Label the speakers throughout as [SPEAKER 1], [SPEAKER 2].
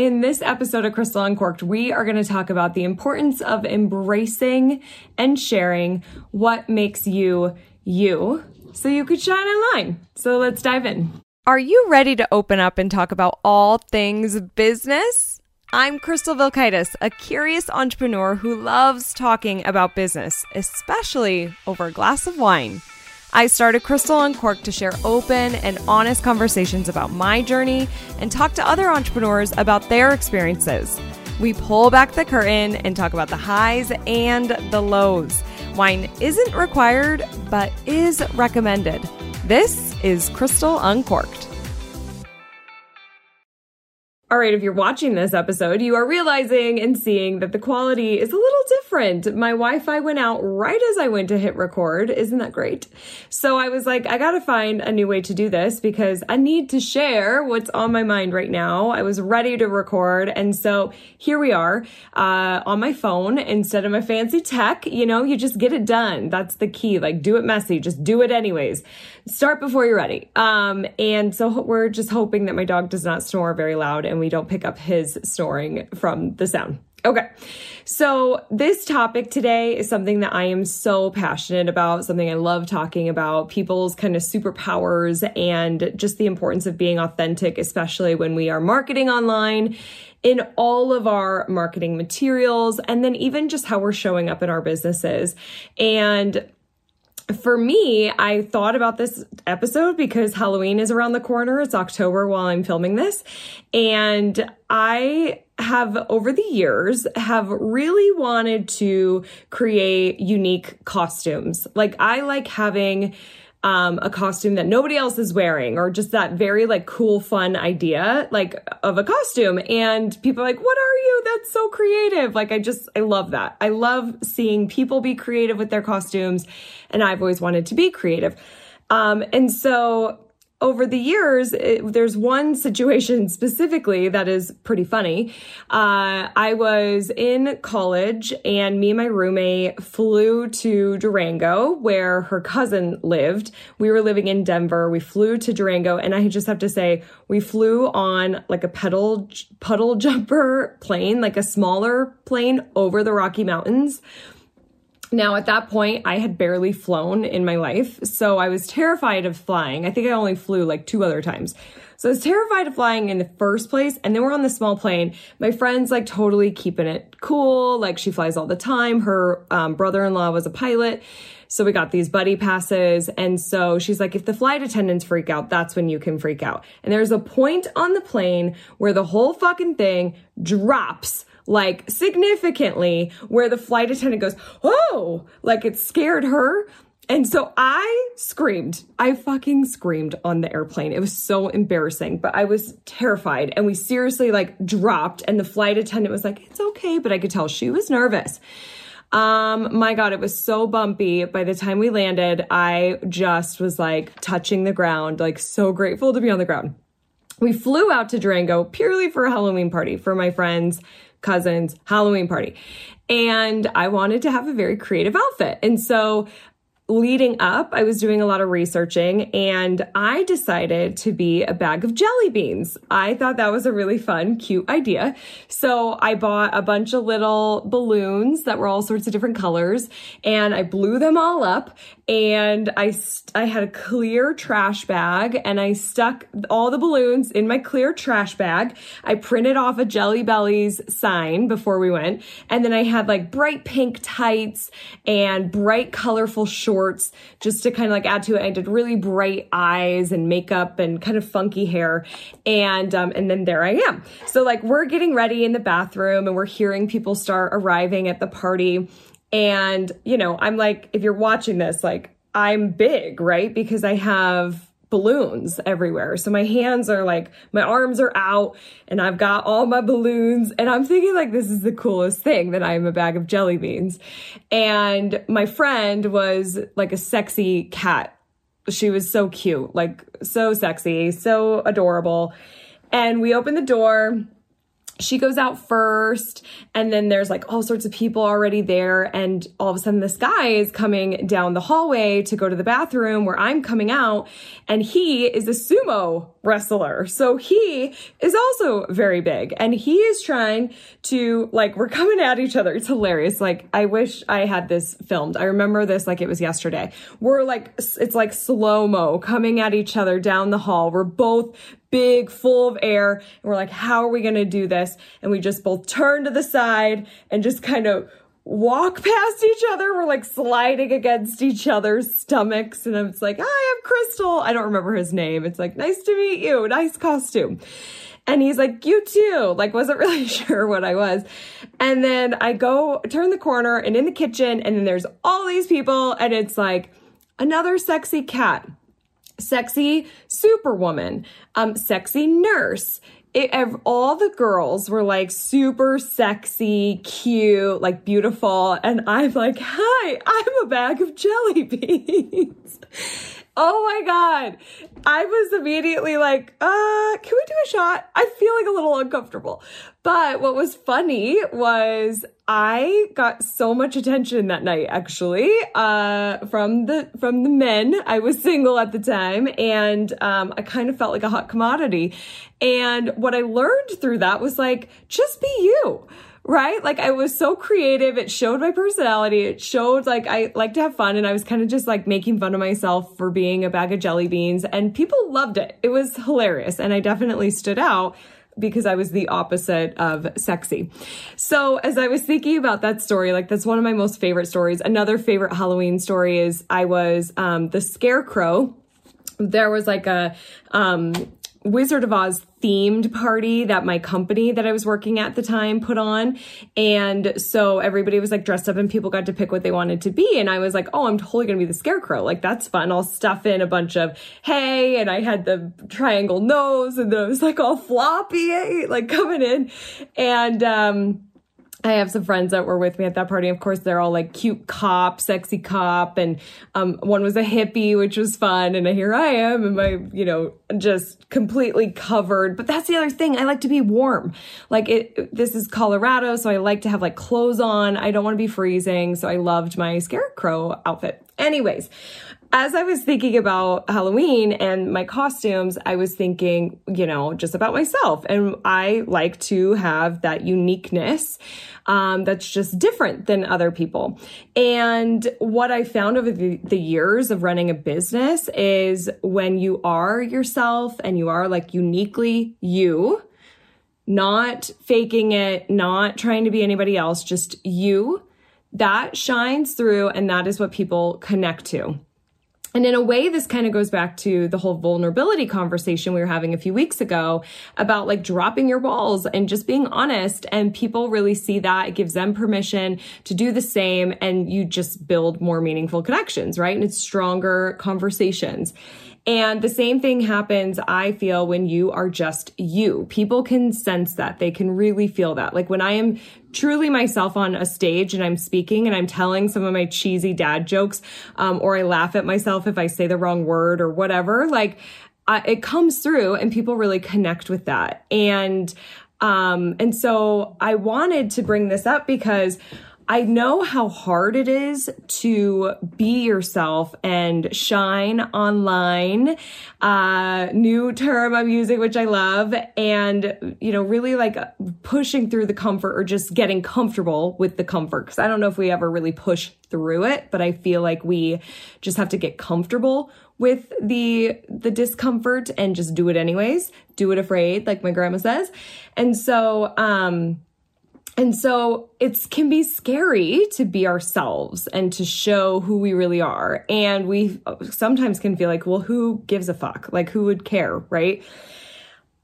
[SPEAKER 1] In this episode of Crystal Uncorked, we are going to talk about the importance of embracing and sharing what makes you you so you could shine online. So let's dive in. Are you ready to open up and talk about all things business? I'm Crystal Vilkaitis, a curious entrepreneur who loves talking about business, especially over a glass of wine. I started Crystal Uncorked to share open and honest conversations about my journey and talk to other entrepreneurs about their experiences. We pull back the curtain and talk about the highs and the lows. Wine isn't required, but is recommended. This is Crystal Uncorked. All right, if you're watching this episode, you are realizing and seeing that the quality is a little different. My Wi Fi went out right as I went to hit record. Isn't that great? So I was like, I gotta find a new way to do this because I need to share what's on my mind right now. I was ready to record. And so here we are uh, on my phone instead of my fancy tech. You know, you just get it done. That's the key. Like, do it messy, just do it anyways. Start before you're ready. Um, and so we're just hoping that my dog does not snore very loud and we don't pick up his snoring from the sound. Okay. So this topic today is something that I am so passionate about, something I love talking about, people's kind of superpowers and just the importance of being authentic, especially when we are marketing online in all of our marketing materials and then even just how we're showing up in our businesses. And for me, I thought about this episode because Halloween is around the corner. It's October while I'm filming this. And I have over the years have really wanted to create unique costumes. Like I like having um, a costume that nobody else is wearing or just that very like cool fun idea like of a costume and people are like what are you? That's so creative. Like i just i love that. I love seeing people be creative with their costumes and i've always wanted to be creative. Um, and so over the years, it, there's one situation specifically that is pretty funny. Uh, I was in college and me and my roommate flew to Durango where her cousin lived. We were living in Denver. We flew to Durango and I just have to say, we flew on like a pedal, puddle jumper plane, like a smaller plane over the Rocky Mountains now, at that point, I had barely flown in my life, so I was terrified of flying. I think I only flew like two other times. So I was terrified of flying in the first place, and then we're on the small plane. My friend's like totally keeping it cool, like she flies all the time. Her um, brother in law was a pilot. So we got these buddy passes. And so she's like, if the flight attendants freak out, that's when you can freak out. And there's a point on the plane where the whole fucking thing drops like significantly where the flight attendant goes, Oh, like it scared her. And so I screamed. I fucking screamed on the airplane. It was so embarrassing, but I was terrified. And we seriously like dropped, and the flight attendant was like, It's okay. But I could tell she was nervous. Um, my God, it was so bumpy. By the time we landed, I just was like touching the ground, like so grateful to be on the ground. We flew out to Durango purely for a Halloween party for my friends cousin's Halloween party. And I wanted to have a very creative outfit. And so leading up, I was doing a lot of researching and I decided to be a bag of jelly beans. I thought that was a really fun, cute idea. So I bought a bunch of little balloons that were all sorts of different colors and I blew them all up and I, I had a clear trash bag and I stuck all the balloons in my clear trash bag. I printed off a Jelly Bellies sign before we went. And then I had like bright pink tights and bright colorful shorts just to kind of like add to it. I did really bright eyes and makeup and kind of funky hair. And, um, and then there I am. So like we're getting ready in the bathroom and we're hearing people start arriving at the party and, you know, I'm like, if you're watching this, like, I'm big, right? Because I have balloons everywhere. So my hands are like, my arms are out and I've got all my balloons. And I'm thinking, like, this is the coolest thing that I'm a bag of jelly beans. And my friend was like a sexy cat. She was so cute, like, so sexy, so adorable. And we opened the door she goes out first and then there's like all sorts of people already there and all of a sudden this guy is coming down the hallway to go to the bathroom where I'm coming out and he is a sumo wrestler. So he is also very big and he is trying to like we're coming at each other. It's hilarious. Like I wish I had this filmed. I remember this like it was yesterday. We're like it's like slow-mo coming at each other down the hall. We're both big, full of air. And we're like, how are we going to do this? And we just both turn to the side and just kind of walk past each other. We're like sliding against each other's stomachs. And it's like, hi, I'm Crystal. I don't remember his name. It's like, nice to meet you. Nice costume. And he's like, you too. Like, wasn't really sure what I was. And then I go turn the corner and in the kitchen, and then there's all these people, and it's like another sexy cat sexy superwoman, um, sexy nurse. It, all the girls were like super sexy, cute, like beautiful. And I'm like, hi, I'm a bag of jelly beans. oh my God. I was immediately like, uh, can we do a shot? I'm feeling a little uncomfortable. But what was funny was I got so much attention that night actually uh, from the from the men. I was single at the time and um, I kind of felt like a hot commodity. And what I learned through that was like just be you right? Like I was so creative. It showed my personality. It showed like I like to have fun and I was kind of just like making fun of myself for being a bag of jelly beans and people loved it. It was hilarious and I definitely stood out because I was the opposite of sexy. So as I was thinking about that story, like that's one of my most favorite stories. Another favorite Halloween story is I was um, the scarecrow. There was like a um, Wizard of Oz themed party that my company that I was working at the time put on. And so everybody was like dressed up and people got to pick what they wanted to be. And I was like, oh, I'm totally going to be the scarecrow. Like, that's fun. I'll stuff in a bunch of hay and I had the triangle nose and then it was like all floppy, like coming in. And, um, I have some friends that were with me at that party. Of course, they're all like cute cop, sexy cop, and um, one was a hippie, which was fun. And here I am, and my, you know, just completely covered. But that's the other thing. I like to be warm. Like it. This is Colorado, so I like to have like clothes on. I don't want to be freezing, so I loved my scarecrow outfit. Anyways, as I was thinking about Halloween and my costumes, I was thinking, you know, just about myself. And I like to have that uniqueness um, that's just different than other people. And what I found over the, the years of running a business is when you are yourself and you are like uniquely you, not faking it, not trying to be anybody else, just you, that shines through and that is what people connect to. And in a way, this kind of goes back to the whole vulnerability conversation we were having a few weeks ago about like dropping your walls and just being honest. And people really see that. It gives them permission to do the same. And you just build more meaningful connections, right? And it's stronger conversations. And the same thing happens, I feel, when you are just you. People can sense that. They can really feel that. Like when I am truly myself on a stage and I'm speaking and I'm telling some of my cheesy dad jokes, um, or I laugh at myself if I say the wrong word or whatever, like, it comes through and people really connect with that. And, um, and so I wanted to bring this up because I know how hard it is to be yourself and shine online. Uh, new term I'm using, which I love, and you know, really like pushing through the comfort or just getting comfortable with the comfort. Because I don't know if we ever really push through it, but I feel like we just have to get comfortable with the the discomfort and just do it anyways. Do it afraid, like my grandma says. And so, um, and so it can be scary to be ourselves and to show who we really are. And we sometimes can feel like, well, who gives a fuck? Like, who would care, right?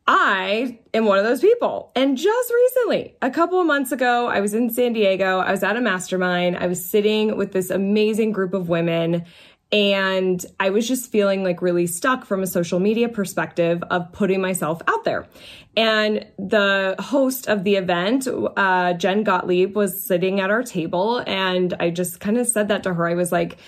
[SPEAKER 1] I am one of those people. And just recently, a couple of months ago, I was in San Diego. I was at a mastermind. I was sitting with this amazing group of women and I was just feeling like really stuck from a social media perspective of putting myself out there. And the host of the event, uh, Jen Gottlieb, was sitting at our table. And I just kind of said that to her. I was like,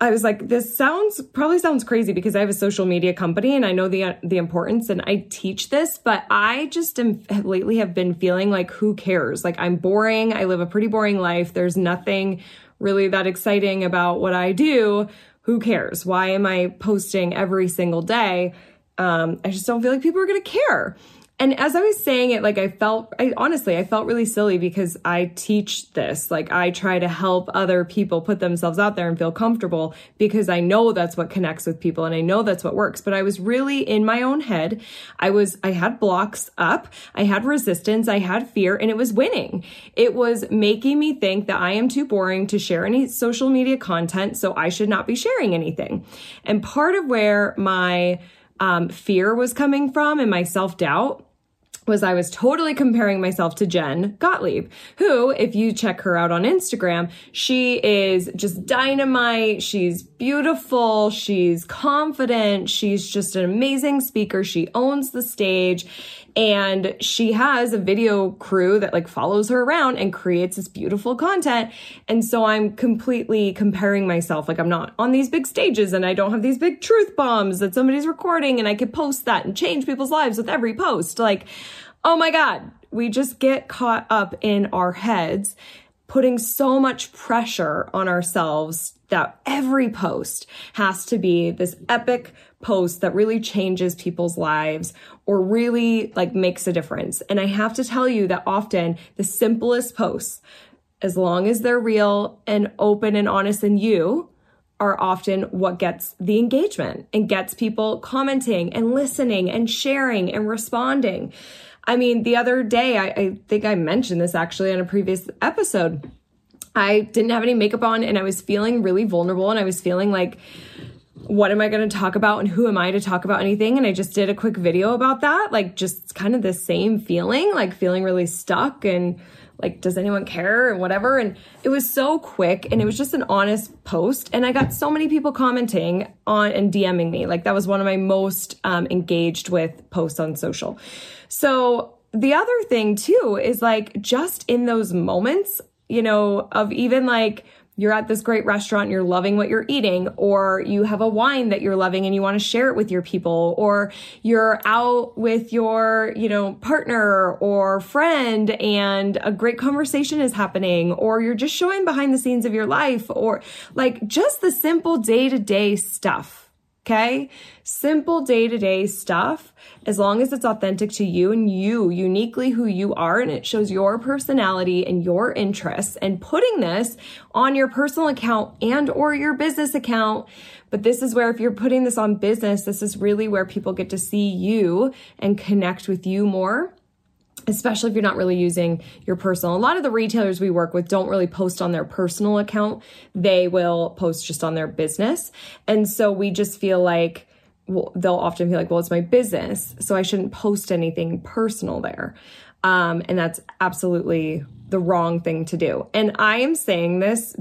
[SPEAKER 1] I was like, this sounds probably sounds crazy because I have a social media company and I know the the importance and I teach this, but I just am lately have been feeling like who cares? Like I'm boring. I live a pretty boring life. There's nothing really that exciting about what I do. Who cares? Why am I posting every single day? Um, I just don't feel like people are going to care. And as I was saying it, like I felt, I honestly, I felt really silly because I teach this. Like I try to help other people put themselves out there and feel comfortable because I know that's what connects with people and I know that's what works. But I was really in my own head. I was, I had blocks up. I had resistance. I had fear and it was winning. It was making me think that I am too boring to share any social media content. So I should not be sharing anything. And part of where my, um, fear was coming from and my self doubt was I was totally comparing myself to Jen Gottlieb, who, if you check her out on Instagram, she is just dynamite. She's beautiful. She's confident. She's just an amazing speaker. She owns the stage and she has a video crew that like follows her around and creates this beautiful content. And so I'm completely comparing myself. Like I'm not on these big stages and I don't have these big truth bombs that somebody's recording and I could post that and change people's lives with every post. Like, oh my God, we just get caught up in our heads putting so much pressure on ourselves that every post has to be this epic post that really changes people's lives or really like makes a difference. And I have to tell you that often the simplest posts, as long as they're real and open and honest and you, are often what gets the engagement and gets people commenting and listening and sharing and responding. I mean, the other day, I, I think I mentioned this actually on a previous episode. I didn't have any makeup on and I was feeling really vulnerable and I was feeling like, what am I going to talk about and who am I to talk about anything? And I just did a quick video about that, like just kind of the same feeling, like feeling really stuck and like, does anyone care and whatever. And it was so quick and it was just an honest post. And I got so many people commenting on and DMing me. Like, that was one of my most um, engaged with posts on social. So, the other thing too is like, just in those moments, you know, of even like, you're at this great restaurant, you're loving what you're eating, or you have a wine that you're loving and you want to share it with your people, or you're out with your, you know, partner or friend and a great conversation is happening, or you're just showing behind the scenes of your life, or like just the simple day to day stuff Okay. Simple day to day stuff, as long as it's authentic to you and you, uniquely who you are, and it shows your personality and your interests and putting this on your personal account and or your business account. But this is where if you're putting this on business, this is really where people get to see you and connect with you more especially if you're not really using your personal. A lot of the retailers we work with don't really post on their personal account. They will post just on their business. And so we just feel like well, they'll often feel like, well, it's my business, so I shouldn't post anything personal there. Um, and that's absolutely the wrong thing to do. And I am saying this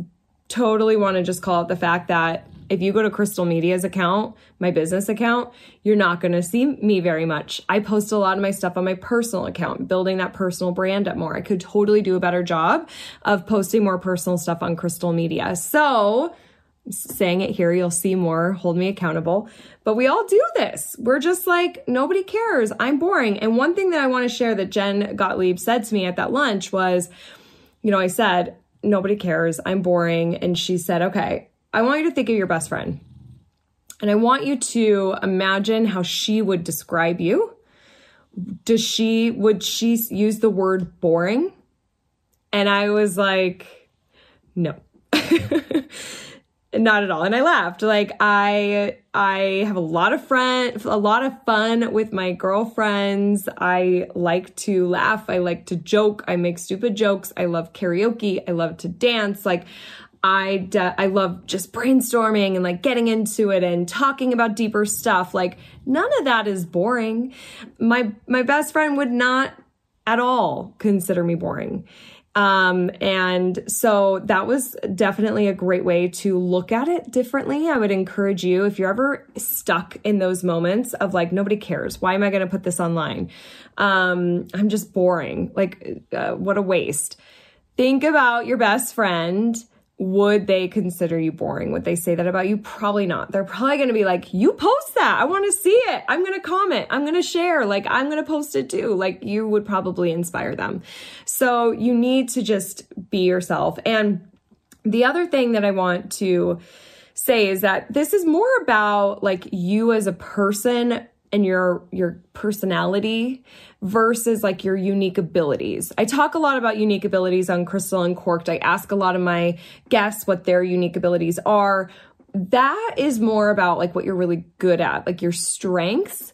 [SPEAKER 1] totally want to just call out the fact that if you go to Crystal Media's account, my business account, you're not going to see me very much. I post a lot of my stuff on my personal account, building that personal brand up more. I could totally do a better job of posting more personal stuff on Crystal Media. So, saying it here, you'll see more, hold me accountable. But we all do this. We're just like, nobody cares. I'm boring. And one thing that I want to share that Jen Gottlieb said to me at that lunch was, you know, I said, nobody cares. I'm boring. And she said, okay, I want you to think of your best friend. And I want you to imagine how she would describe you. Does she, would she use the word boring? And I was like, no. not at all and i laughed like i i have a lot of friend a lot of fun with my girlfriends i like to laugh i like to joke i make stupid jokes i love karaoke i love to dance like I I love just brainstorming and like getting into it and talking about deeper stuff. Like none of that is boring. My my best friend would not at all consider me boring. Um, and so that was definitely a great way to look at it differently. I would encourage you if you're ever stuck in those moments of like, nobody cares. Why am I going to put this online? Um, I'm just boring. Like, uh, what a waste. Think about your best friend would they consider you boring? Would they say that about you? Probably not. They're probably going to be like, you post that. I want to see it. I'm going to comment. I'm going to share. Like, I'm going to post it too. Like, you would probably inspire them. So you need to just be yourself. And the other thing that I want to say is that this is more about like you as a person and your your personality versus like your unique abilities. I talk a lot about unique abilities on Crystal Uncorked. I ask a lot of my guests what their unique abilities are. That is more about like what you're really good at, like your strengths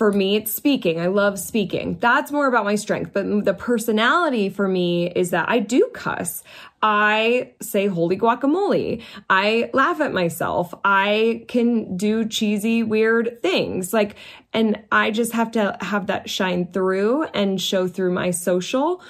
[SPEAKER 1] for me, it's speaking. I love speaking. That's more about my strength. But the personality for me is that I do cuss. I say holy guacamole. I laugh at myself. I can do cheesy, weird things. Like, and I just have to have that shine through and show through my social.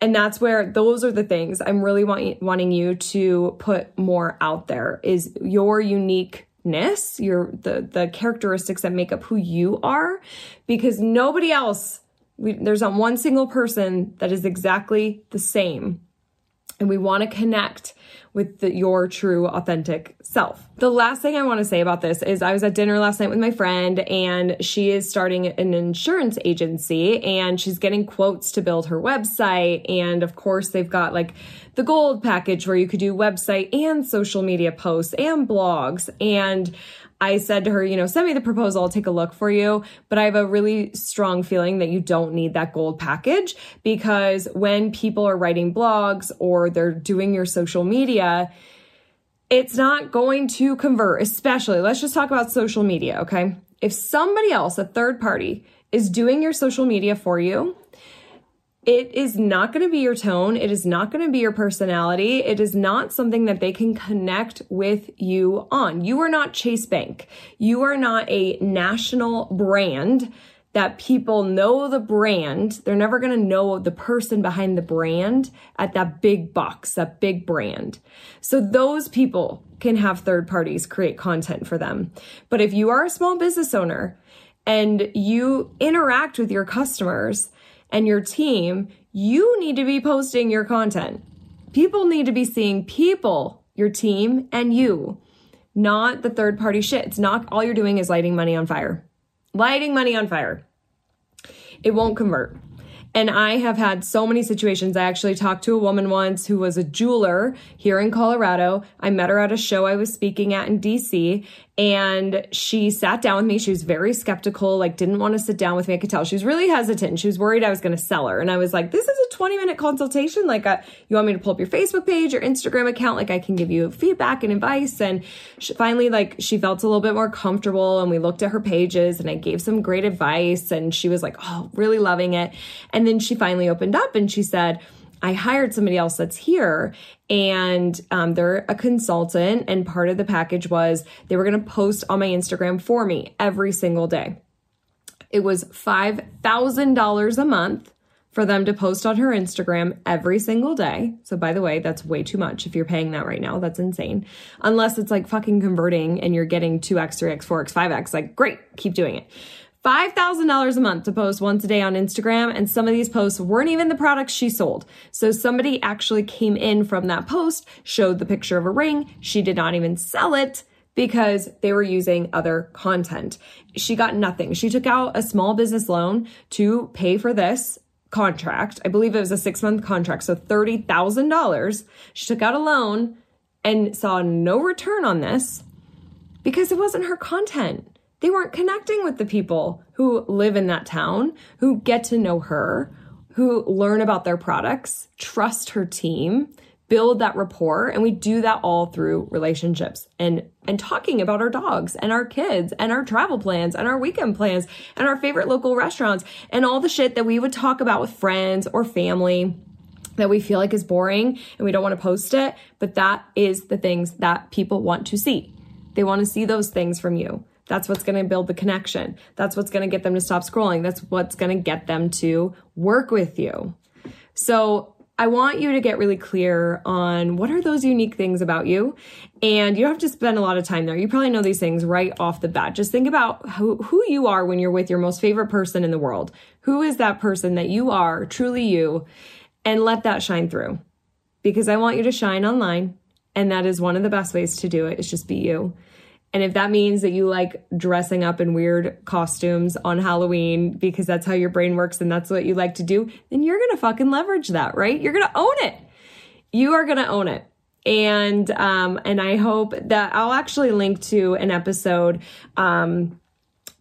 [SPEAKER 1] And that's where those are the things I'm really want, wanting you to put more out there is your unique ness, your the the characteristics that make up who you are, because nobody else. We, there's not one single person that is exactly the same and we want to connect with the, your true authentic self. The last thing I want to say about this is I was at dinner last night with my friend and she is starting an insurance agency and she's getting quotes to build her website and of course they've got like the gold package where you could do website and social media posts and blogs and I said to her, you know, send me the proposal, I'll take a look for you. But I have a really strong feeling that you don't need that gold package because when people are writing blogs or they're doing your social media, it's not going to convert, especially, let's just talk about social media, okay? If somebody else, a third party, is doing your social media for you, it is not going to be your tone. It is not going to be your personality. It is not something that they can connect with you on. You are not Chase Bank. You are not a national brand that people know the brand. They're never going to know the person behind the brand at that big box, that big brand. So those people can have third parties create content for them. But if you are a small business owner and you interact with your customers, and your team, you need to be posting your content. People need to be seeing people, your team, and you, not the third party shit. It's not all you're doing is lighting money on fire. Lighting money on fire. It won't convert. And I have had so many situations. I actually talked to a woman once who was a jeweler here in Colorado. I met her at a show I was speaking at in DC and she sat down with me. She was very skeptical, like didn't want to sit down with me. I could tell she was really hesitant. She was worried I was going to sell her. And I was like, this is a 20 minute consultation. Like, uh, you want me to pull up your Facebook page, your Instagram account? Like, I can give you feedback and advice. And she, finally, like, she felt a little bit more comfortable. And we looked at her pages and I gave some great advice. And she was like, oh, really loving it. And then she finally opened up and she said, I hired somebody else that's here and um, they're a consultant. And part of the package was they were going to post on my Instagram for me every single day. It was $5,000 a month for them to post on her Instagram every single day. So, by the way, that's way too much if you're paying that right now. That's insane. Unless it's like fucking converting and you're getting 2x, 3x, 4x, 5x. Like, great, keep doing it. $5,000 a month to post once a day on Instagram. And some of these posts weren't even the products she sold. So somebody actually came in from that post, showed the picture of a ring. She did not even sell it because they were using other content. She got nothing. She took out a small business loan to pay for this contract. I believe it was a six month contract. So $30,000. She took out a loan and saw no return on this because it wasn't her content they weren't connecting with the people who live in that town, who get to know her, who learn about their products, trust her team, build that rapport, and we do that all through relationships and and talking about our dogs and our kids and our travel plans and our weekend plans and our favorite local restaurants and all the shit that we would talk about with friends or family that we feel like is boring and we don't want to post it, but that is the things that people want to see. They want to see those things from you. That's what's going to build the connection. That's what's going to get them to stop scrolling. That's what's going to get them to work with you. So I want you to get really clear on what are those unique things about you. And you don't have to spend a lot of time there. You probably know these things right off the bat. Just think about who, who you are when you're with your most favorite person in the world. Who is that person that you are, truly you, and let that shine through. Because I want you to shine online And that is one of the best ways to do it is just be you. And if that means that you like dressing up in weird costumes on Halloween because that's how your brain works and that's what you like to do, then you're to fucking leverage that, right? You're to own it. You are to own it. And um and I hope that I'll actually link to an episode um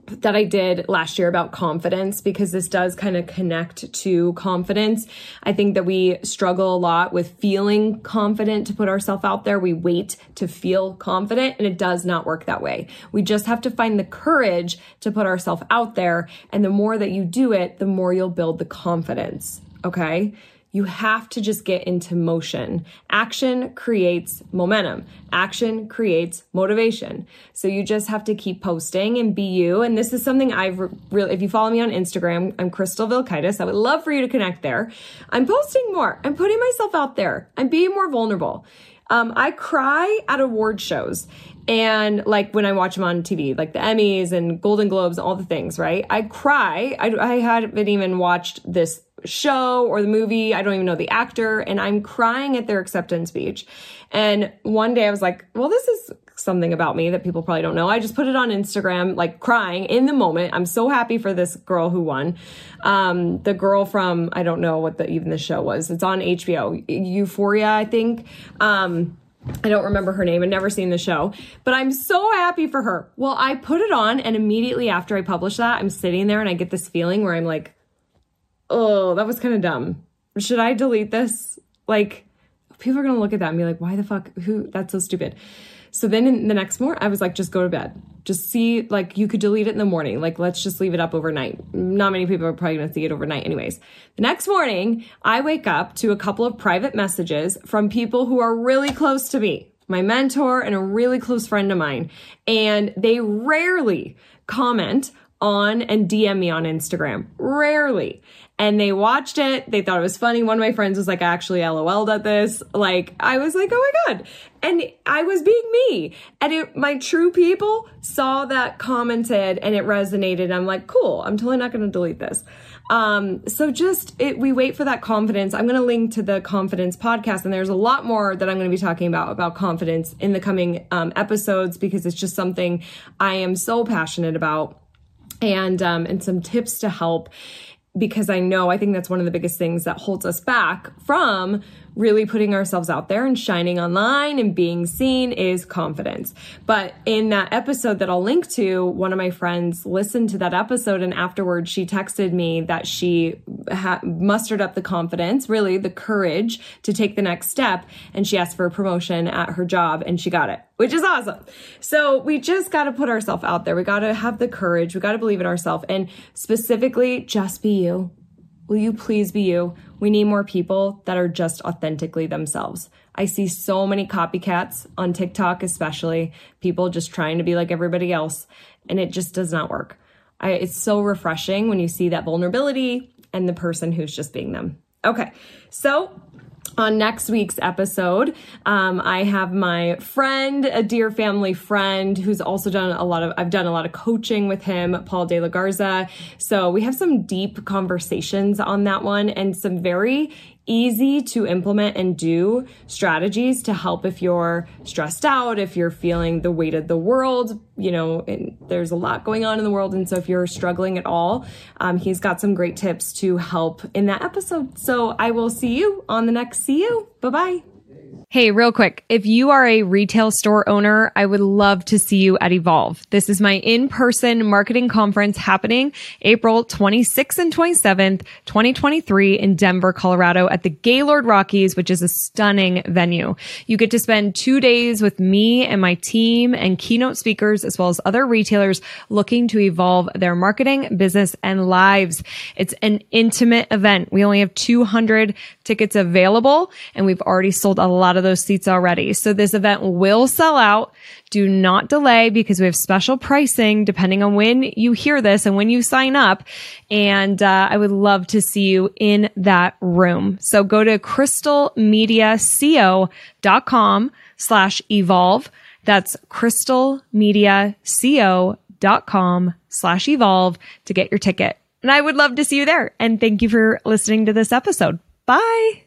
[SPEAKER 1] that I did last year about confidence because this does kind of connect to confidence. I think that we struggle a lot with feeling confident to put ourselves out there. We wait to feel confident and it does not work that way. We just have to find the courage to put ourselves out there. And the more that you do it, the more you'll build the confidence. Okay. You have to just get into motion. Action creates momentum. Action creates motivation. So you just have to keep posting and be you. And this is something I've really, if you follow me on Instagram, I'm Crystal Vilkaitis. I would love for you to connect there. I'm posting more. I'm putting myself out there. I'm being more vulnerable. Um, I cry at award shows and like when I watch them on TV, like the Emmys and Golden Globes, all the things, right? I cry. I, I haven't even watched this show or the movie. I don't even know the actor. And I'm crying at their acceptance speech. And one day I was like, well, this is something about me that people probably don't know. I just put it on Instagram, like crying in the moment. I'm so happy for this girl who won. Um, the girl from, I don't know what the, even the show was. It's on HBO, Euphoria, I think. Um, I don't remember her name and never seen the show, but I'm so happy for her. Well, I put it on and immediately after I publish that, I'm sitting there and I get this feeling where I'm like, oh, that was kind of dumb. Should I delete this? Like, people are going to look at that and be like, why the fuck? Who? That's so stupid. So then in the next morning, I was like, just go to bed. Just see, like, you could delete it in the morning. Like, let's just leave it up overnight. Not many people are probably to see it overnight, anyways. The next morning, I wake up to a couple of private messages from people who are really close to me, my mentor and a really close friend of mine. And they rarely comment on and DM me on Instagram. Rarely and they watched it. They thought it was funny. One of my friends was like, I actually LOL'd at this. Like, I was like, oh my God. And I was being me. And it, my true people saw that commented and it resonated. I'm like, cool. I'm totally not going to delete this. Um, so just it, we wait for that confidence. I'm going to link to the confidence podcast and there's a lot more that I'm going to be talking about, about confidence in the coming, um, episodes because it's just something I am so passionate about and, um, and some tips to help because I know I think that's one of the biggest things that holds us back from really putting ourselves out there and shining online and being seen is confidence. But in that episode that I'll link to, one of my friends listened to that episode and afterwards she texted me that she ha- mustered up the confidence, really the courage to take the next step. And she asked for a promotion at her job and she got it, which is awesome. So we just got to put ourselves out there. We got to have the courage. We got to believe in ourselves and specifically just be you. Will you please be you? We need more people that are just authentically themselves. I see so many copycats on TikTok, especially people just trying to be like everybody else, and it just does not work. I, it's so refreshing when you see that vulnerability and the person who's just being them. Okay, so on next week's episode, um, I have my friend, a dear family friend, who's also done a lot of, I've done a lot of coaching with him, Paul De La Garza. So we have some deep conversations on that one and some very easy to implement and do strategies to help if you're stressed out, if you're feeling the weight of the world. You know, there's a lot going on in the world. And so if you're struggling at all, um, he's got some great tips to help in that episode. So I will see you on the next See You. Bye bye. Hey, real quick. If you are a retail store owner, I would love to see you at Evolve. This is my in-person marketing conference happening April 26th and 27th, 2023 in Denver, Colorado at the Gaylord Rockies, which is a stunning venue. You get to spend two days with me and my team and keynote speakers, as well as other retailers looking to evolve their marketing, business, and lives. It's an intimate event. We only have 200 tickets available and we've already sold a lot of those seats already. So this event will sell out. Do not delay because we have special pricing depending on when you hear this and when you sign up. And uh, I would love to see you in that room. So go to crystalmediaco.com slash evolve. That's crystalmediaco.com slash evolve to get your ticket. And I would love to see you there. And thank you for listening to this episode. Bye.